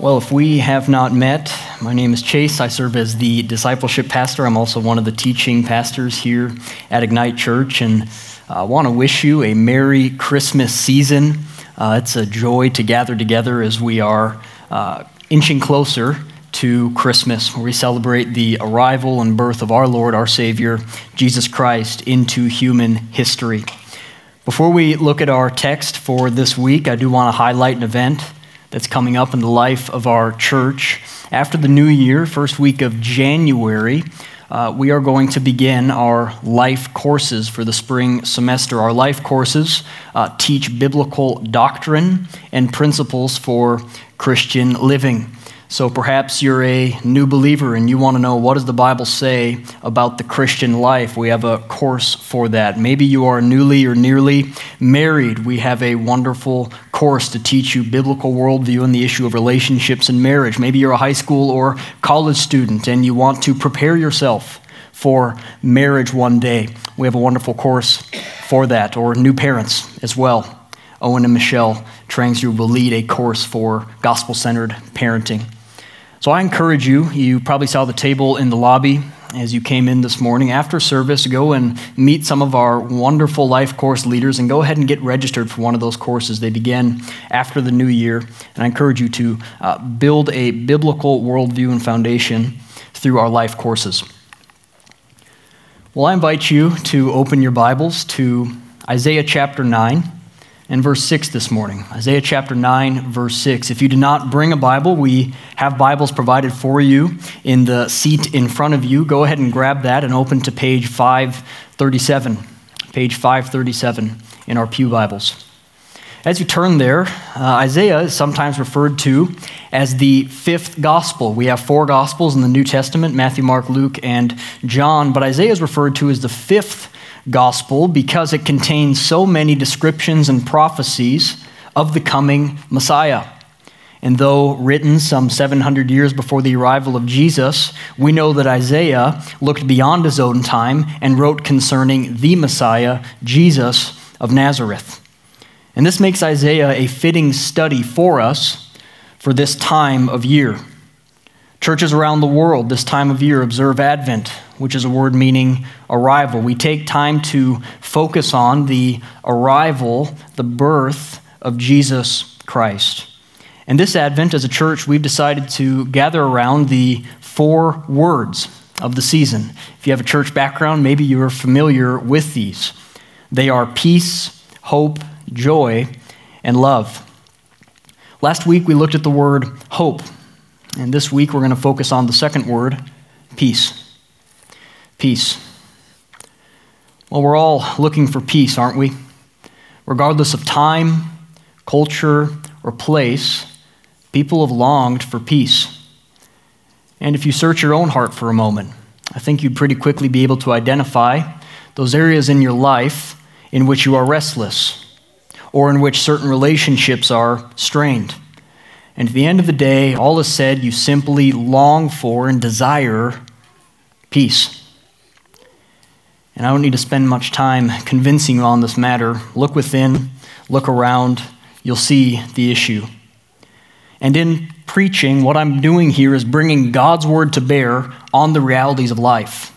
Well, if we have not met, my name is Chase. I serve as the discipleship pastor. I'm also one of the teaching pastors here at Ignite Church, and I want to wish you a Merry Christmas season. Uh, it's a joy to gather together as we are uh, inching closer to Christmas, where we celebrate the arrival and birth of our Lord, our Savior, Jesus Christ, into human history. Before we look at our text for this week, I do want to highlight an event that's coming up in the life of our church. After the new year, first week of January, uh, we are going to begin our life courses for the spring semester. Our life courses uh, teach biblical doctrine and principles for Christian living. So perhaps you're a new believer and you want to know what does the Bible say about the Christian life? We have a course for that. Maybe you are newly or nearly married. We have a wonderful course to teach you biblical worldview and the issue of relationships and marriage. Maybe you're a high school or college student and you want to prepare yourself for marriage one day. We have a wonderful course for that, or new parents as well. Owen and Michelle Trangsrud will lead a course for gospel centered parenting. So I encourage you, you probably saw the table in the lobby as you came in this morning. After service, go and meet some of our wonderful life course leaders and go ahead and get registered for one of those courses. They begin after the new year. And I encourage you to uh, build a biblical worldview and foundation through our life courses. Well, I invite you to open your Bibles to Isaiah chapter 9 and verse 6 this morning. Isaiah chapter 9, verse 6. If you do not bring a Bible, we have Bibles provided for you in the seat in front of you. Go ahead and grab that and open to page 537. Page 537 in our Pew Bibles. As you turn there, uh, Isaiah is sometimes referred to as the fifth gospel. We have four gospels in the New Testament Matthew, Mark, Luke, and John, but Isaiah is referred to as the fifth gospel because it contains so many descriptions and prophecies of the coming Messiah. And though written some 700 years before the arrival of Jesus, we know that Isaiah looked beyond his own time and wrote concerning the Messiah, Jesus of Nazareth. And this makes Isaiah a fitting study for us for this time of year. Churches around the world this time of year observe Advent, which is a word meaning arrival. We take time to focus on the arrival, the birth of Jesus Christ. And this Advent, as a church, we've decided to gather around the four words of the season. If you have a church background, maybe you are familiar with these. They are peace, hope, joy, and love. Last week we looked at the word hope. And this week we're going to focus on the second word peace. Peace. Well, we're all looking for peace, aren't we? Regardless of time, culture, or place, people have longed for peace. And if you search your own heart for a moment, I think you'd pretty quickly be able to identify those areas in your life in which you are restless or in which certain relationships are strained. And at the end of the day, all is said, you simply long for and desire peace. And I don't need to spend much time convincing you on this matter. Look within, look around, you'll see the issue. And in preaching, what I'm doing here is bringing God's word to bear on the realities of life.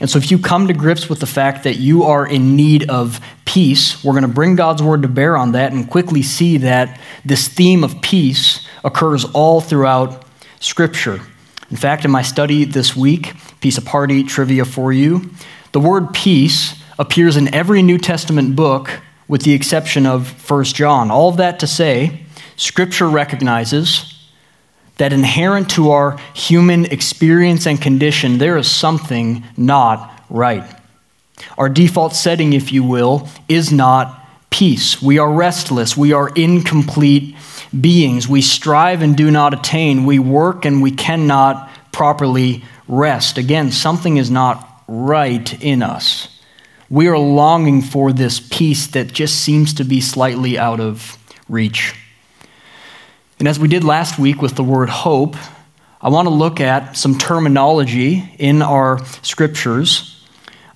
And so, if you come to grips with the fact that you are in need of peace, we're going to bring God's word to bear on that and quickly see that this theme of peace occurs all throughout Scripture. In fact, in my study this week, piece of party trivia for you, the word peace appears in every New Testament book with the exception of 1 John. All of that to say, Scripture recognizes that inherent to our human experience and condition, there is something not right. Our default setting, if you will, is not peace. We are restless. We are incomplete beings. We strive and do not attain. We work and we cannot properly rest. Again, something is not right in us. We are longing for this peace that just seems to be slightly out of reach. And as we did last week with the word hope, I want to look at some terminology in our scriptures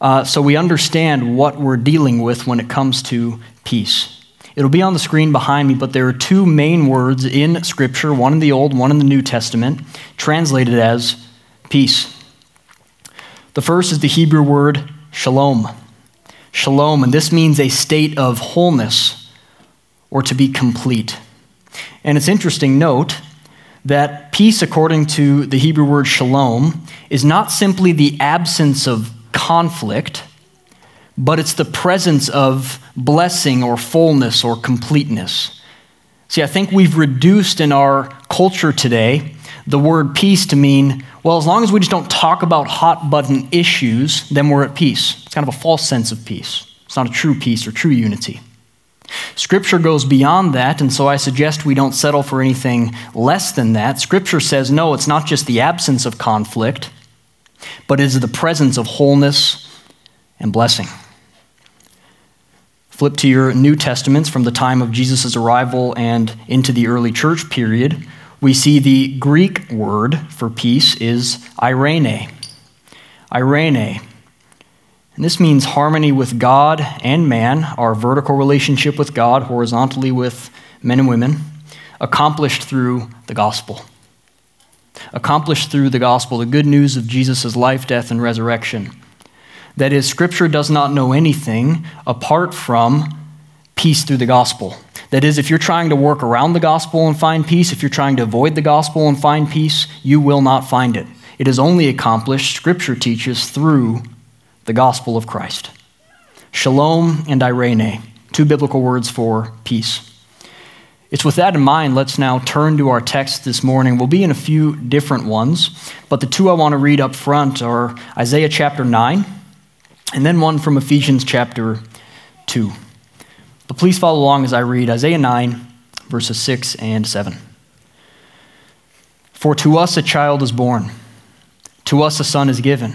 uh, so we understand what we're dealing with when it comes to peace. It'll be on the screen behind me, but there are two main words in Scripture, one in the Old, one in the New Testament, translated as peace. The first is the Hebrew word shalom. Shalom, and this means a state of wholeness or to be complete. And it's interesting, note that peace, according to the Hebrew word shalom, is not simply the absence of conflict but it's the presence of blessing or fullness or completeness. See, I think we've reduced in our culture today the word peace to mean, well, as long as we just don't talk about hot button issues, then we're at peace. It's kind of a false sense of peace. It's not a true peace or true unity. Scripture goes beyond that, and so I suggest we don't settle for anything less than that. Scripture says, no, it's not just the absence of conflict, but it is the presence of wholeness and blessing. Flip to your New Testaments from the time of Jesus' arrival and into the early church period. We see the Greek word for peace is irene. Eirene. And this means harmony with God and man, our vertical relationship with God, horizontally with men and women, accomplished through the gospel. Accomplished through the gospel, the good news of Jesus' life, death, and resurrection. That is, Scripture does not know anything apart from peace through the gospel. That is, if you're trying to work around the gospel and find peace, if you're trying to avoid the gospel and find peace, you will not find it. It is only accomplished, Scripture teaches, through the gospel of Christ. Shalom and Eirene, two biblical words for peace. It's with that in mind, let's now turn to our text this morning. We'll be in a few different ones, but the two I want to read up front are Isaiah chapter 9 and then one from Ephesians chapter 2. But please follow along as I read Isaiah 9, verses 6 and 7. For to us a child is born, to us a son is given,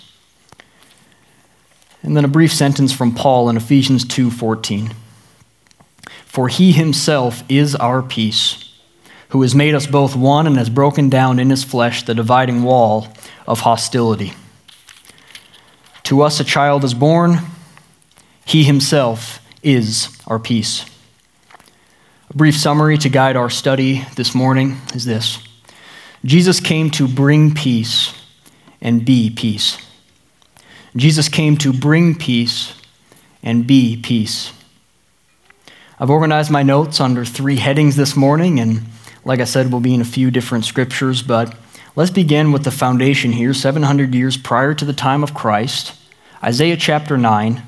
And then a brief sentence from Paul in Ephesians 2:14. For he himself is our peace, who has made us both one and has broken down in his flesh the dividing wall of hostility. To us a child is born, he himself is our peace. A brief summary to guide our study this morning is this Jesus came to bring peace and be peace. Jesus came to bring peace and be peace. I've organized my notes under three headings this morning, and like I said, we'll be in a few different scriptures, but let's begin with the foundation here, 700 years prior to the time of Christ. Isaiah chapter 9,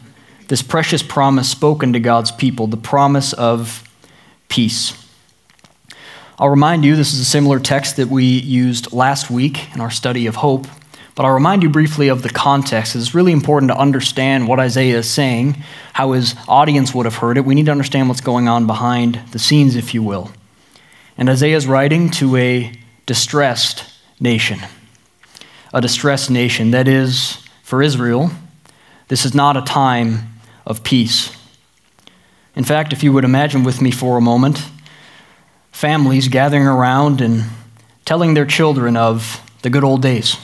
this precious promise spoken to God's people, the promise of peace. I'll remind you, this is a similar text that we used last week in our study of hope, but I'll remind you briefly of the context. It's really important to understand what Isaiah is saying, how his audience would have heard it. We need to understand what's going on behind the scenes, if you will. And Isaiah is writing to a distressed nation, a distressed nation. That is, for Israel, this is not a time of peace. In fact, if you would imagine with me for a moment, families gathering around and telling their children of the good old days.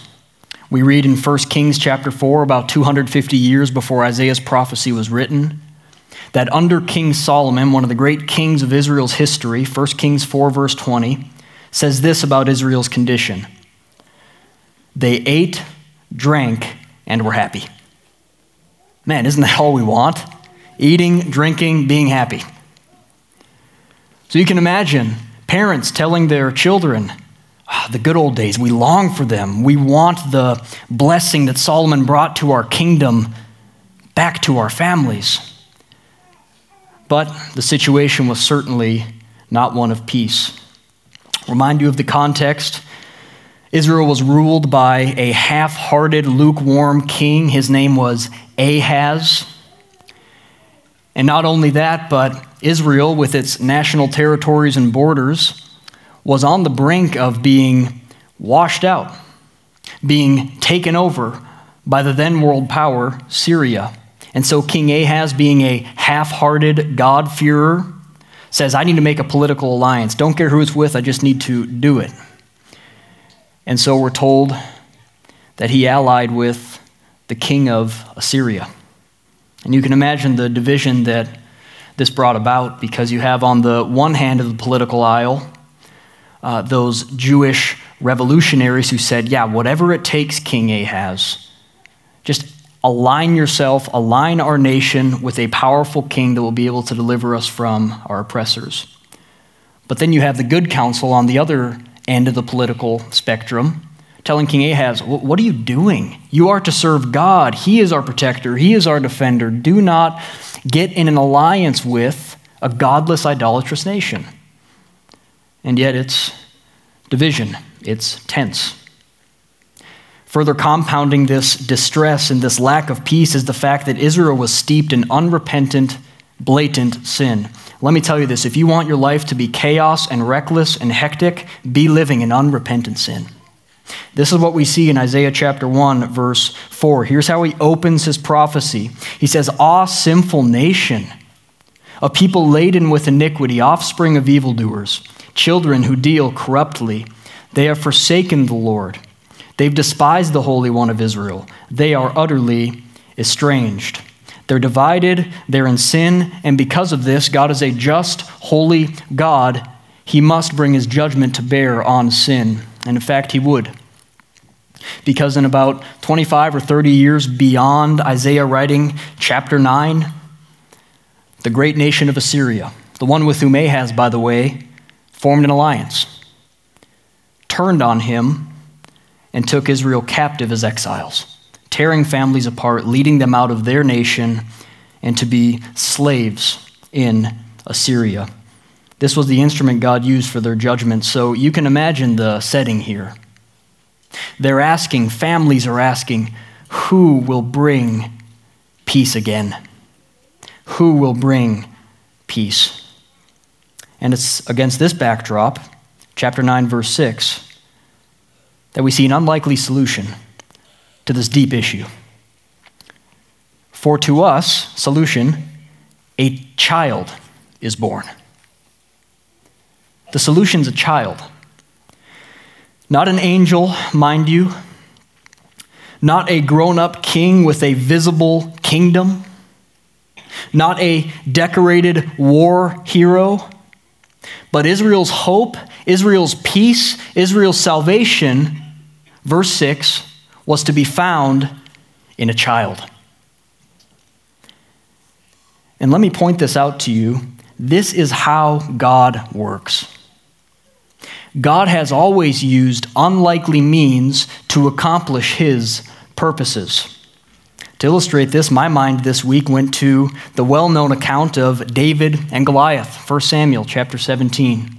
We read in 1 Kings chapter 4, about 250 years before Isaiah's prophecy was written, that under King Solomon, one of the great kings of Israel's history, 1 Kings 4, verse 20, says this about Israel's condition They ate, drank, and were happy. Man, isn't that all we want? Eating, drinking, being happy. So you can imagine parents telling their children, oh, the good old days, we long for them. We want the blessing that Solomon brought to our kingdom back to our families. But the situation was certainly not one of peace. Remind you of the context. Israel was ruled by a half hearted, lukewarm king. His name was Ahaz. And not only that, but Israel, with its national territories and borders, was on the brink of being washed out, being taken over by the then world power, Syria. And so King Ahaz, being a half hearted God-fearer, says, I need to make a political alliance. Don't care who it's with, I just need to do it. And so we're told that he allied with the king of Assyria. And you can imagine the division that this brought about because you have on the one hand of the political aisle uh, those Jewish revolutionaries who said, Yeah, whatever it takes, King Ahaz, just align yourself, align our nation with a powerful king that will be able to deliver us from our oppressors. But then you have the good counsel on the other end of the political spectrum telling King Ahaz, What are you doing? You are to serve God. He is our protector, He is our defender. Do not get in an alliance with a godless, idolatrous nation. And yet it's division, it's tense. Further compounding this distress and this lack of peace is the fact that Israel was steeped in unrepentant, blatant sin. Let me tell you this if you want your life to be chaos and reckless and hectic, be living in unrepentant sin. This is what we see in Isaiah chapter 1, verse 4. Here's how he opens his prophecy. He says, Ah, sinful nation, a people laden with iniquity, offspring of evildoers, children who deal corruptly, they have forsaken the Lord. They've despised the Holy One of Israel. They are utterly estranged. They're divided, they're in sin, and because of this, God is a just, holy God. He must bring his judgment to bear on sin. And in fact, he would. Because in about 25 or 30 years beyond Isaiah writing chapter 9, the great nation of Assyria, the one with whom Ahaz, by the way, formed an alliance, turned on him and took Israel captive as exiles, tearing families apart, leading them out of their nation and to be slaves in Assyria. This was the instrument God used for their judgment. So you can imagine the setting here. They're asking, families are asking, who will bring peace again? Who will bring peace? And it's against this backdrop, chapter 9, verse 6, that we see an unlikely solution to this deep issue. For to us, solution, a child is born. The solution's a child. Not an angel, mind you, not a grown up king with a visible kingdom, not a decorated war hero, but Israel's hope Israel's peace, Israel's salvation, verse 6, was to be found in a child. And let me point this out to you. This is how God works. God has always used unlikely means to accomplish his purposes. To illustrate this, my mind this week went to the well known account of David and Goliath, 1 Samuel chapter 17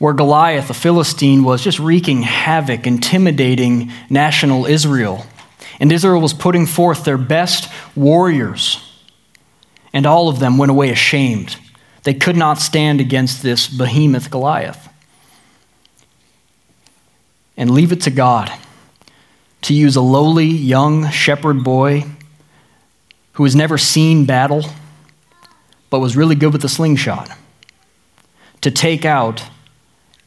where Goliath, a Philistine, was just wreaking havoc, intimidating national Israel. And Israel was putting forth their best warriors, and all of them went away ashamed. They could not stand against this behemoth Goliath. And leave it to God to use a lowly young shepherd boy who has never seen battle but was really good with the slingshot to take out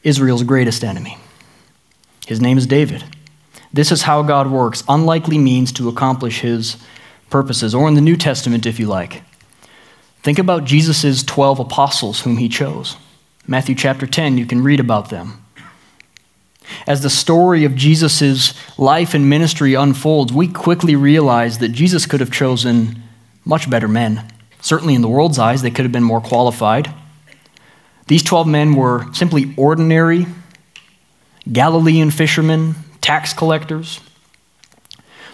Israel's greatest enemy. His name is David. This is how God works unlikely means to accomplish his purposes, or in the New Testament, if you like. Think about Jesus' 12 apostles whom he chose. Matthew chapter 10, you can read about them. As the story of Jesus' life and ministry unfolds, we quickly realize that Jesus could have chosen much better men. Certainly, in the world's eyes, they could have been more qualified. These 12 men were simply ordinary Galilean fishermen, tax collectors.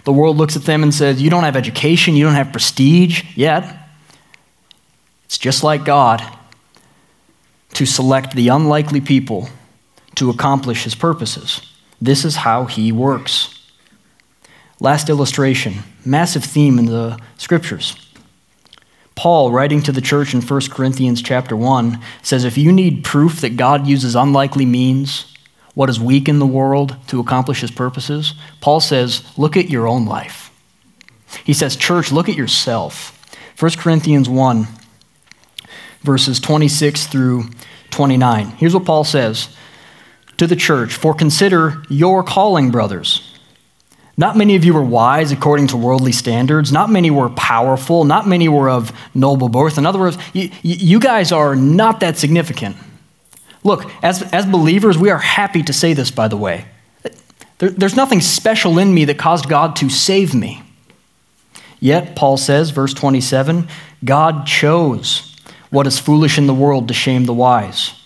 The world looks at them and says, You don't have education, you don't have prestige yet. It's just like God to select the unlikely people to accomplish his purposes. This is how he works. Last illustration, massive theme in the scriptures. Paul, writing to the church in 1 Corinthians chapter 1, says if you need proof that God uses unlikely means, what is weak in the world, to accomplish his purposes, Paul says, look at your own life. He says, church, look at yourself. 1 Corinthians 1, verses 26 through 29. Here's what Paul says to the church For consider your calling, brothers. Not many of you were wise according to worldly standards. Not many were powerful. Not many were of noble birth. In other words, you, you guys are not that significant. Look, as, as believers, we are happy to say this, by the way. There, there's nothing special in me that caused God to save me. Yet, Paul says, verse 27, God chose what is foolish in the world to shame the wise.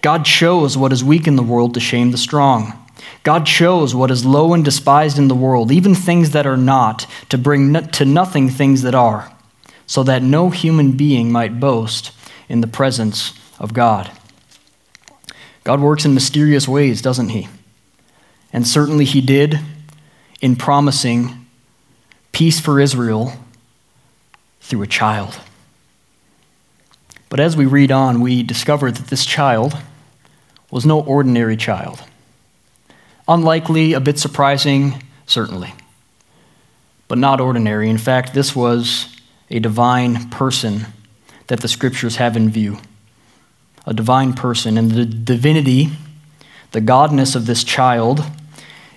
God chose what is weak in the world to shame the strong. God chose what is low and despised in the world, even things that are not, to bring to nothing things that are, so that no human being might boast in the presence of God. God works in mysterious ways, doesn't He? And certainly He did in promising peace for Israel through a child. But as we read on, we discover that this child was no ordinary child. Unlikely, a bit surprising, certainly, but not ordinary. In fact, this was a divine person that the scriptures have in view. A divine person. And the divinity, the godness of this child,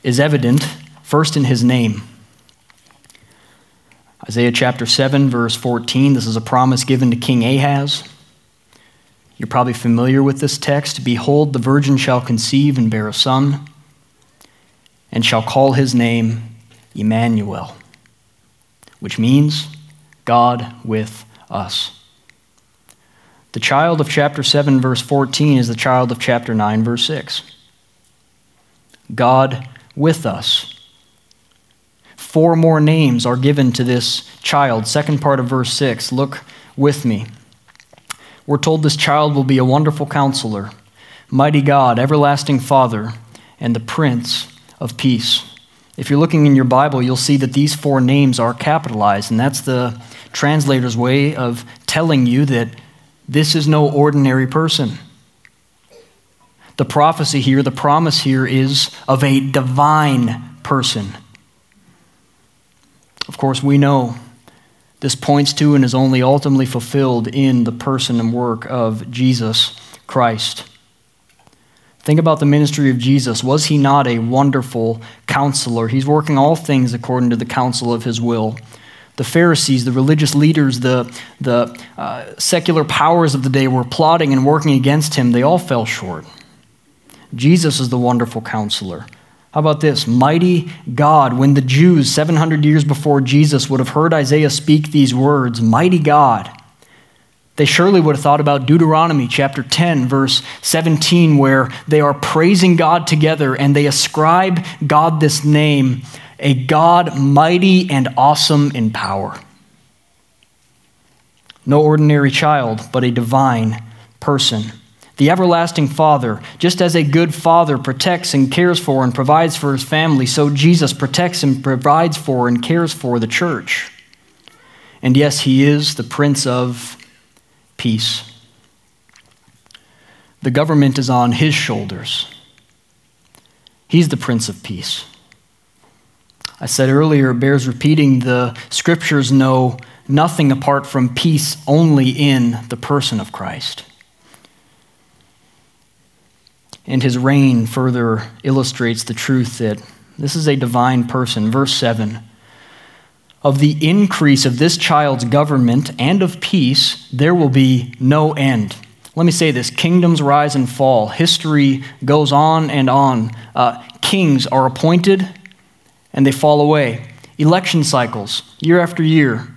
is evident first in his name. Isaiah chapter 7, verse 14, this is a promise given to King Ahaz. You're probably familiar with this text. Behold, the virgin shall conceive and bear a son and shall call his name Emmanuel, which means God with us. The child of chapter 7, verse 14, is the child of chapter 9, verse 6. God with us. Four more names are given to this child. Second part of verse 6. Look with me. We're told this child will be a wonderful counselor, mighty God, everlasting Father, and the Prince of peace. If you're looking in your Bible, you'll see that these four names are capitalized, and that's the translator's way of telling you that this is no ordinary person. The prophecy here, the promise here, is of a divine person. Of course, we know this points to and is only ultimately fulfilled in the person and work of Jesus Christ. Think about the ministry of Jesus. Was he not a wonderful counselor? He's working all things according to the counsel of his will. The Pharisees, the religious leaders, the, the uh, secular powers of the day were plotting and working against him. They all fell short. Jesus is the wonderful counselor. How about this? Mighty God, when the Jews 700 years before Jesus would have heard Isaiah speak these words, Mighty God, they surely would have thought about Deuteronomy chapter 10, verse 17, where they are praising God together and they ascribe God this name, a God mighty and awesome in power. No ordinary child, but a divine person. The everlasting Father, just as a good father protects and cares for and provides for his family, so Jesus protects and provides for and cares for the church. And yes, he is the Prince of peace. The government is on his shoulders. He's the Prince of Peace. I said earlier, it bears repeating the scriptures know nothing apart from peace only in the person of Christ. And his reign further illustrates the truth that this is a divine person. Verse 7 of the increase of this child's government and of peace, there will be no end. Let me say this kingdoms rise and fall, history goes on and on. Uh, kings are appointed and they fall away. Election cycles, year after year,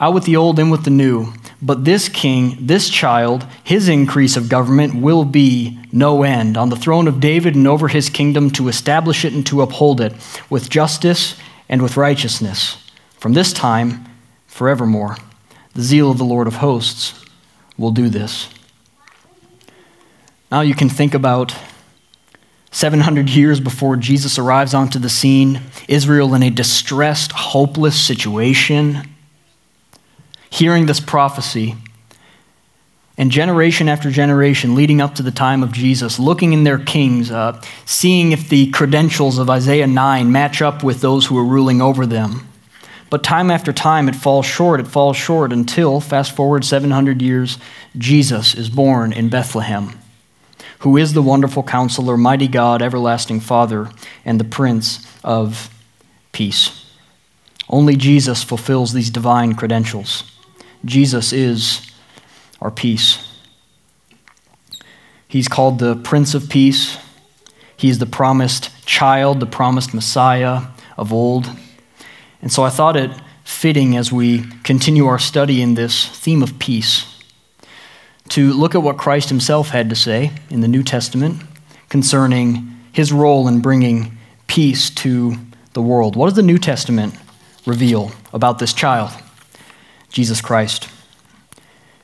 out with the old, in with the new. But this king, this child, his increase of government will be no end on the throne of David and over his kingdom to establish it and to uphold it with justice and with righteousness from this time forevermore. The zeal of the Lord of hosts will do this. Now you can think about 700 years before Jesus arrives onto the scene, Israel in a distressed, hopeless situation. Hearing this prophecy, and generation after generation leading up to the time of Jesus, looking in their kings, uh, seeing if the credentials of Isaiah 9 match up with those who are ruling over them. But time after time, it falls short, it falls short until, fast forward 700 years, Jesus is born in Bethlehem, who is the wonderful counselor, mighty God, everlasting Father, and the Prince of Peace. Only Jesus fulfills these divine credentials. Jesus is our peace. He's called the Prince of Peace. He's the promised child, the promised Messiah of old. And so I thought it fitting as we continue our study in this theme of peace to look at what Christ himself had to say in the New Testament concerning his role in bringing peace to the world. What does the New Testament reveal about this child, Jesus Christ?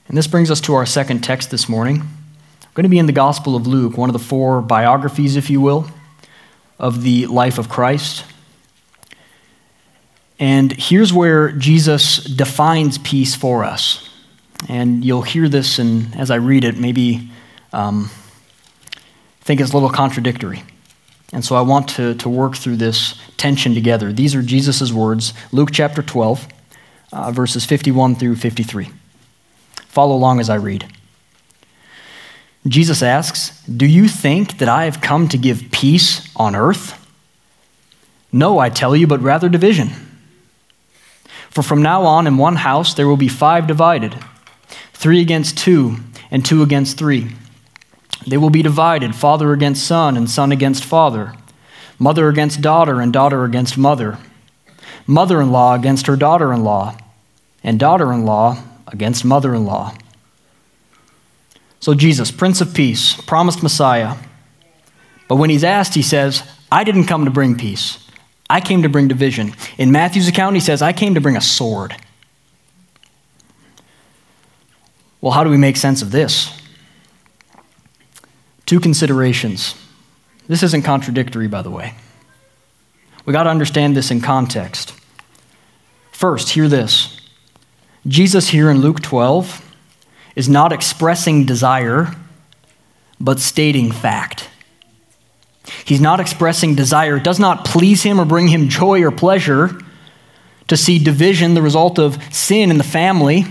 And this brings us to our second text this morning. I'm going to be in the Gospel of Luke, one of the four biographies, if you will, of the life of Christ. And here's where Jesus defines peace for us. And you'll hear this, and as I read it, maybe um, think it's a little contradictory. And so I want to, to work through this tension together. These are Jesus' words, Luke chapter 12, uh, verses 51 through 53. Follow along as I read. Jesus asks, Do you think that I have come to give peace on earth? No, I tell you, but rather division. For from now on, in one house there will be five divided three against two, and two against three. They will be divided father against son, and son against father, mother against daughter, and daughter against mother, mother in law against her daughter in law, and daughter in law against mother in law. So, Jesus, Prince of Peace, promised Messiah. But when he's asked, he says, I didn't come to bring peace. I came to bring division. In Matthew's account, he says, I came to bring a sword. Well, how do we make sense of this? Two considerations. This isn't contradictory, by the way. We got to understand this in context. First, hear this Jesus here in Luke 12 is not expressing desire, but stating fact. He's not expressing desire. It does not please him or bring him joy or pleasure to see division, the result of sin in the family.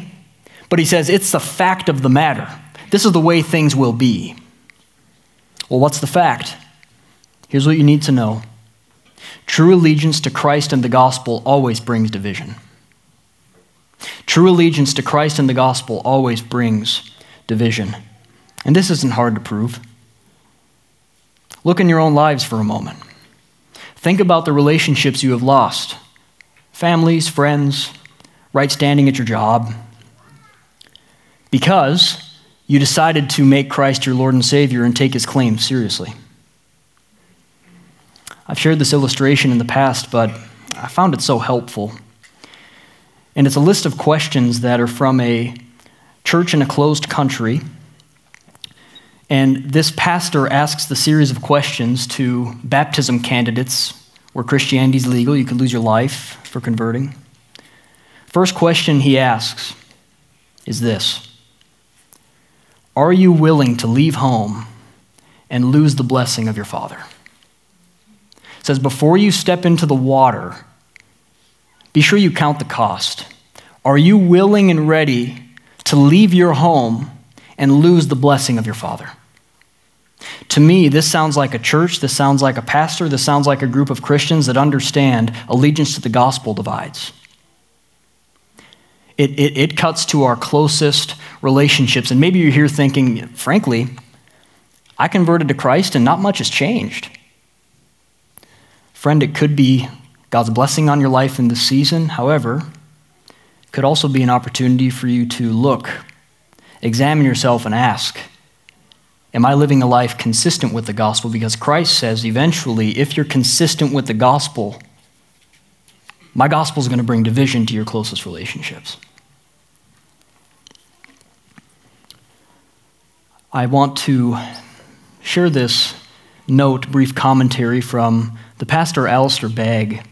But he says it's the fact of the matter. This is the way things will be. Well, what's the fact? Here's what you need to know true allegiance to Christ and the gospel always brings division. True allegiance to Christ and the gospel always brings division. And this isn't hard to prove. Look in your own lives for a moment. Think about the relationships you have lost families, friends, right standing at your job. Because you decided to make Christ your Lord and Savior and take his claims seriously. I've shared this illustration in the past, but I found it so helpful. And it's a list of questions that are from a church in a closed country and this pastor asks the series of questions to baptism candidates where Christianity is legal. You could lose your life for converting. First question he asks is this Are you willing to leave home and lose the blessing of your father? It says, Before you step into the water, be sure you count the cost. Are you willing and ready to leave your home and lose the blessing of your Father. To me, this sounds like a church, this sounds like a pastor, this sounds like a group of Christians that understand allegiance to the gospel divides. It, it, it cuts to our closest relationships. And maybe you're here thinking, frankly, I converted to Christ and not much has changed. Friend, it could be God's blessing on your life in this season. However, could also be an opportunity for you to look Examine yourself and ask Am I living a life consistent with the gospel? Because Christ says eventually, if you're consistent with the gospel, my gospel is going to bring division to your closest relationships. I want to share this note, brief commentary from the pastor Alistair Begg.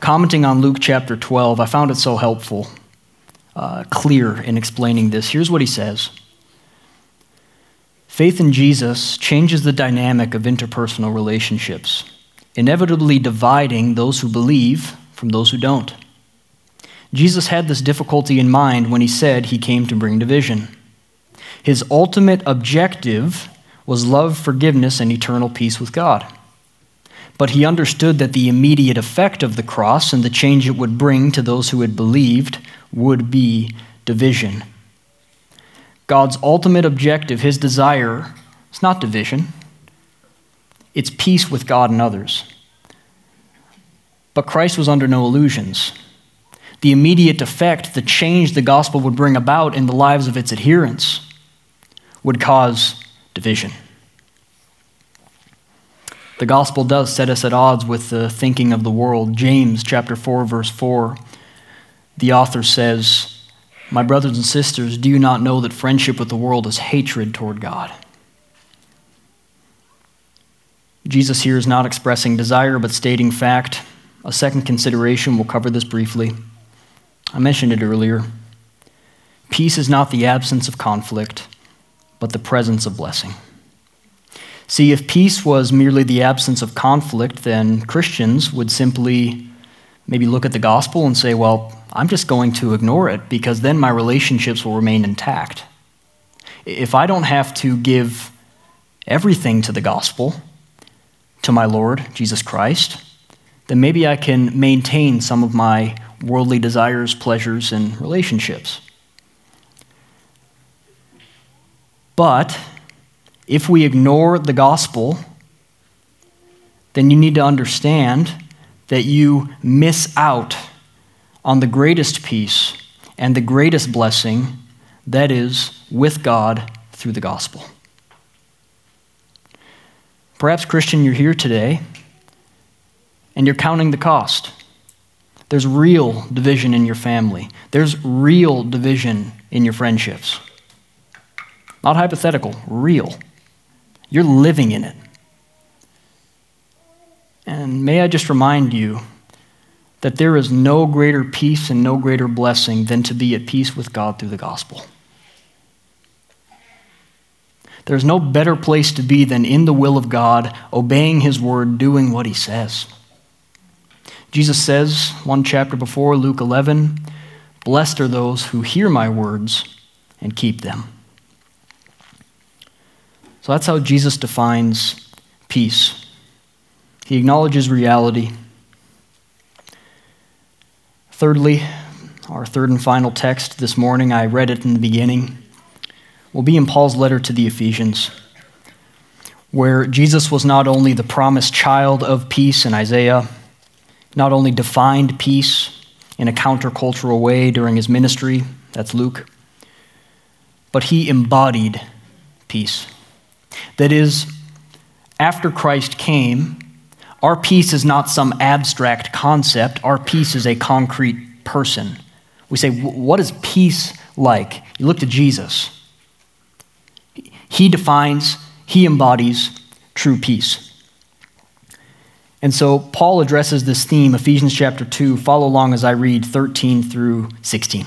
Commenting on Luke chapter 12, I found it so helpful. uh, clear in explaining this. Here's what he says Faith in Jesus changes the dynamic of interpersonal relationships, inevitably dividing those who believe from those who don't. Jesus had this difficulty in mind when he said he came to bring division. His ultimate objective was love, forgiveness, and eternal peace with God. But he understood that the immediate effect of the cross and the change it would bring to those who had believed would be division. God's ultimate objective, his desire, is not division, it's peace with God and others. But Christ was under no illusions. The immediate effect, the change the gospel would bring about in the lives of its adherents, would cause division. The gospel does set us at odds with the thinking of the world. James chapter 4 verse 4 the author says my brothers and sisters, do you not know that friendship with the world is hatred toward God? Jesus here is not expressing desire, but stating fact. A second consideration, we'll cover this briefly. I mentioned it earlier. Peace is not the absence of conflict, but the presence of blessing. See, if peace was merely the absence of conflict, then Christians would simply maybe look at the gospel and say, well, I'm just going to ignore it because then my relationships will remain intact. If I don't have to give everything to the gospel, to my Lord, Jesus Christ, then maybe I can maintain some of my worldly desires, pleasures, and relationships. But if we ignore the gospel, then you need to understand that you miss out on the greatest peace and the greatest blessing that is with God through the gospel. Perhaps, Christian, you're here today and you're counting the cost. There's real division in your family, there's real division in your friendships. Not hypothetical, real. You're living in it. And may I just remind you that there is no greater peace and no greater blessing than to be at peace with God through the gospel. There's no better place to be than in the will of God, obeying His word, doing what He says. Jesus says, one chapter before, Luke 11, Blessed are those who hear my words and keep them. So that's how Jesus defines peace. He acknowledges reality Thirdly, our third and final text this morning, I read it in the beginning, will be in Paul's letter to the Ephesians, where Jesus was not only the promised child of peace in Isaiah, not only defined peace in a countercultural way during his ministry, that's Luke, but he embodied peace. That is, after Christ came, our peace is not some abstract concept, our peace is a concrete person. We say, What is peace like? You look to Jesus. He defines, he embodies true peace. And so Paul addresses this theme, Ephesians chapter 2. Follow along as I read 13 through 16.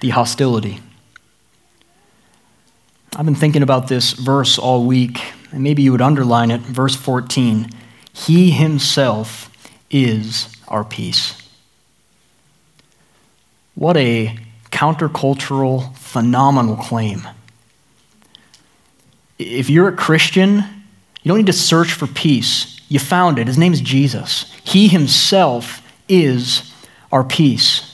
the hostility. I've been thinking about this verse all week and maybe you would underline it, verse 14 He Himself is our peace. What a countercultural, phenomenal claim. If you're a Christian, you don't need to search for peace. You found it. His name is Jesus. He Himself is our peace.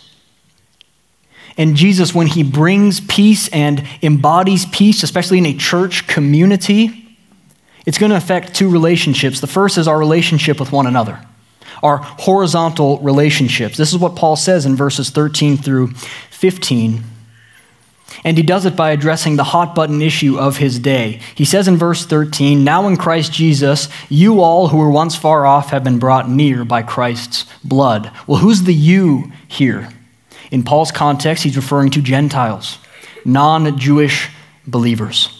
And Jesus, when He brings peace and embodies peace, especially in a church community, it's going to affect two relationships. The first is our relationship with one another. our horizontal relationships. This is what Paul says in verses 13 through 15. And he does it by addressing the hot button issue of his day. He says in verse 13, Now in Christ Jesus, you all who were once far off have been brought near by Christ's blood. Well, who's the you here? In Paul's context, he's referring to Gentiles, non Jewish believers.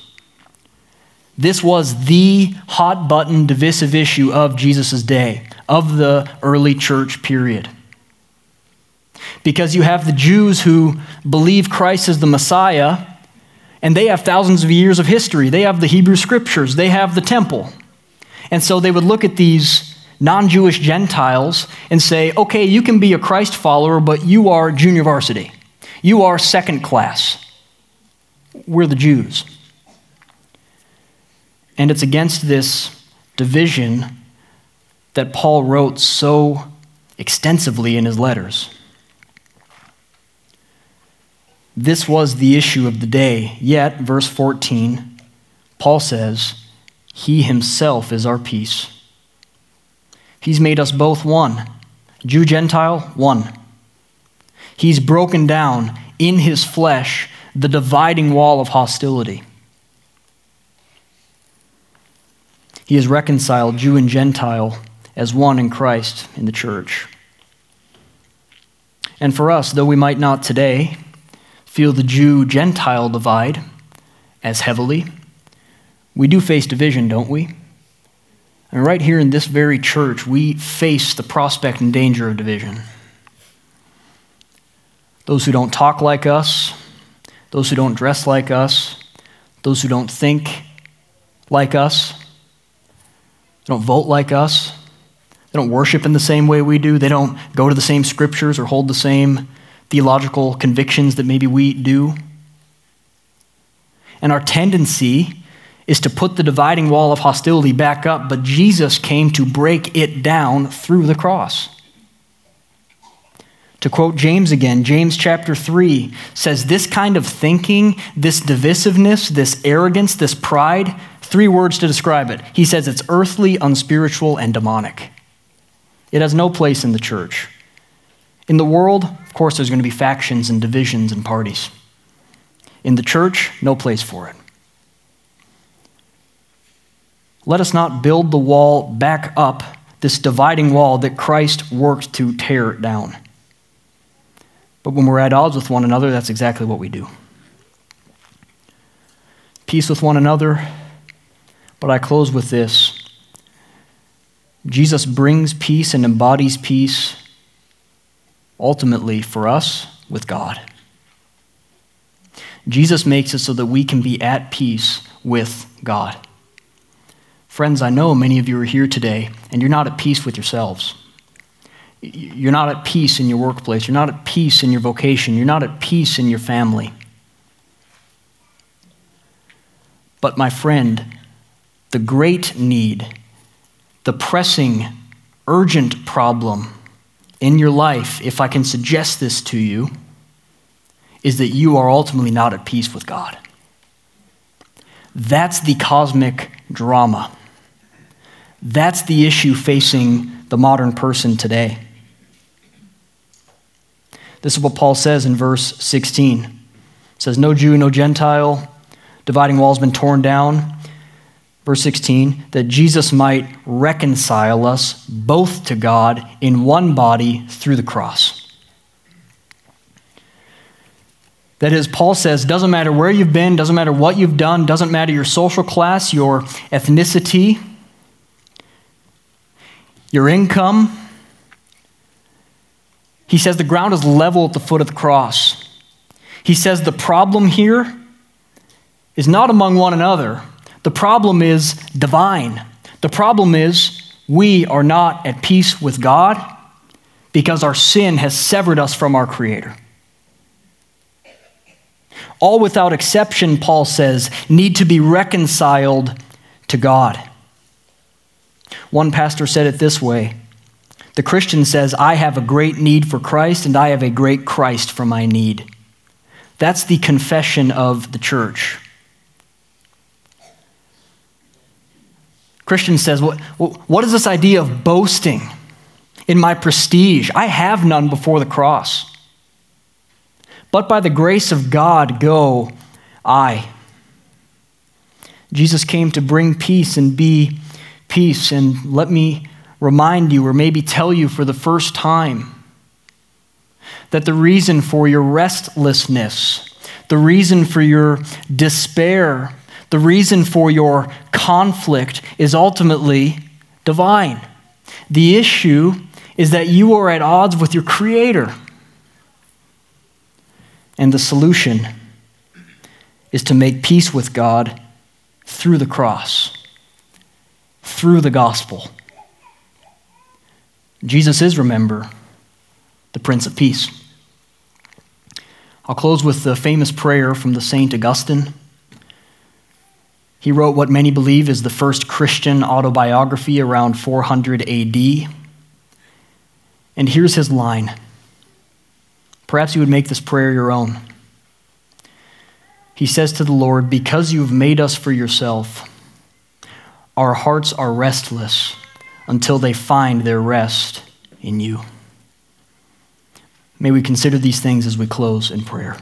This was the hot button divisive issue of Jesus' day, of the early church period. Because you have the Jews who believe Christ is the Messiah, and they have thousands of years of history. They have the Hebrew scriptures, they have the temple. And so they would look at these non Jewish Gentiles and say, okay, you can be a Christ follower, but you are junior varsity. You are second class. We're the Jews. And it's against this division that Paul wrote so extensively in his letters. This was the issue of the day. Yet, verse 14, Paul says, He himself is our peace. He's made us both one. Jew, Gentile, one. He's broken down in his flesh the dividing wall of hostility. He has reconciled Jew and Gentile as one in Christ in the church. And for us, though we might not today feel the Jew Gentile divide as heavily, we do face division, don't we? And right here in this very church, we face the prospect and danger of division. Those who don't talk like us, those who don't dress like us, those who don't think like us, they don't vote like us. They don't worship in the same way we do. They don't go to the same scriptures or hold the same theological convictions that maybe we do. And our tendency is to put the dividing wall of hostility back up, but Jesus came to break it down through the cross. To quote James again, James chapter 3 says, This kind of thinking, this divisiveness, this arrogance, this pride, Three words to describe it. He says it's earthly, unspiritual, and demonic. It has no place in the church. In the world, of course, there's going to be factions and divisions and parties. In the church, no place for it. Let us not build the wall back up, this dividing wall that Christ worked to tear down. But when we're at odds with one another, that's exactly what we do. Peace with one another, but I close with this Jesus brings peace and embodies peace ultimately for us with God. Jesus makes it so that we can be at peace with God. Friends, I know many of you are here today and you're not at peace with yourselves. You're not at peace in your workplace. You're not at peace in your vocation. You're not at peace in your family. But, my friend, the great need, the pressing, urgent problem in your life, if I can suggest this to you, is that you are ultimately not at peace with God. That's the cosmic drama. That's the issue facing the modern person today. This is what Paul says in verse 16. It says, No Jew, no Gentile, dividing wall's been torn down verse 16, that Jesus might reconcile us both to God in one body through the cross. That is, Paul says, doesn't matter where you've been, doesn't matter what you've done, doesn't matter your social class, your ethnicity, your income. He says the ground is level at the foot of the cross. He says the problem here is not among one another, the problem is divine. The problem is we are not at peace with God because our sin has severed us from our Creator. All without exception, Paul says, need to be reconciled to God. One pastor said it this way The Christian says, I have a great need for Christ, and I have a great Christ for my need. That's the confession of the church. Christian says, what, is this idea of boasting in my prestige. I have none before the cross. But by the grace of God go I. Jesus came to bring peace and be peace. And let me remind you, or maybe tell you for the first time, that the reason for your restlessness, the reason for your despair, the reason for your conflict is ultimately divine. The issue is that you are at odds with your Creator. And the solution is to make peace with God through the cross, through the gospel. Jesus is, remember, the Prince of Peace. I'll close with the famous prayer from the Saint Augustine. He wrote what many believe is the first Christian autobiography around 400 AD. And here's his line. Perhaps you would make this prayer your own. He says to the Lord, Because you have made us for yourself, our hearts are restless until they find their rest in you. May we consider these things as we close in prayer.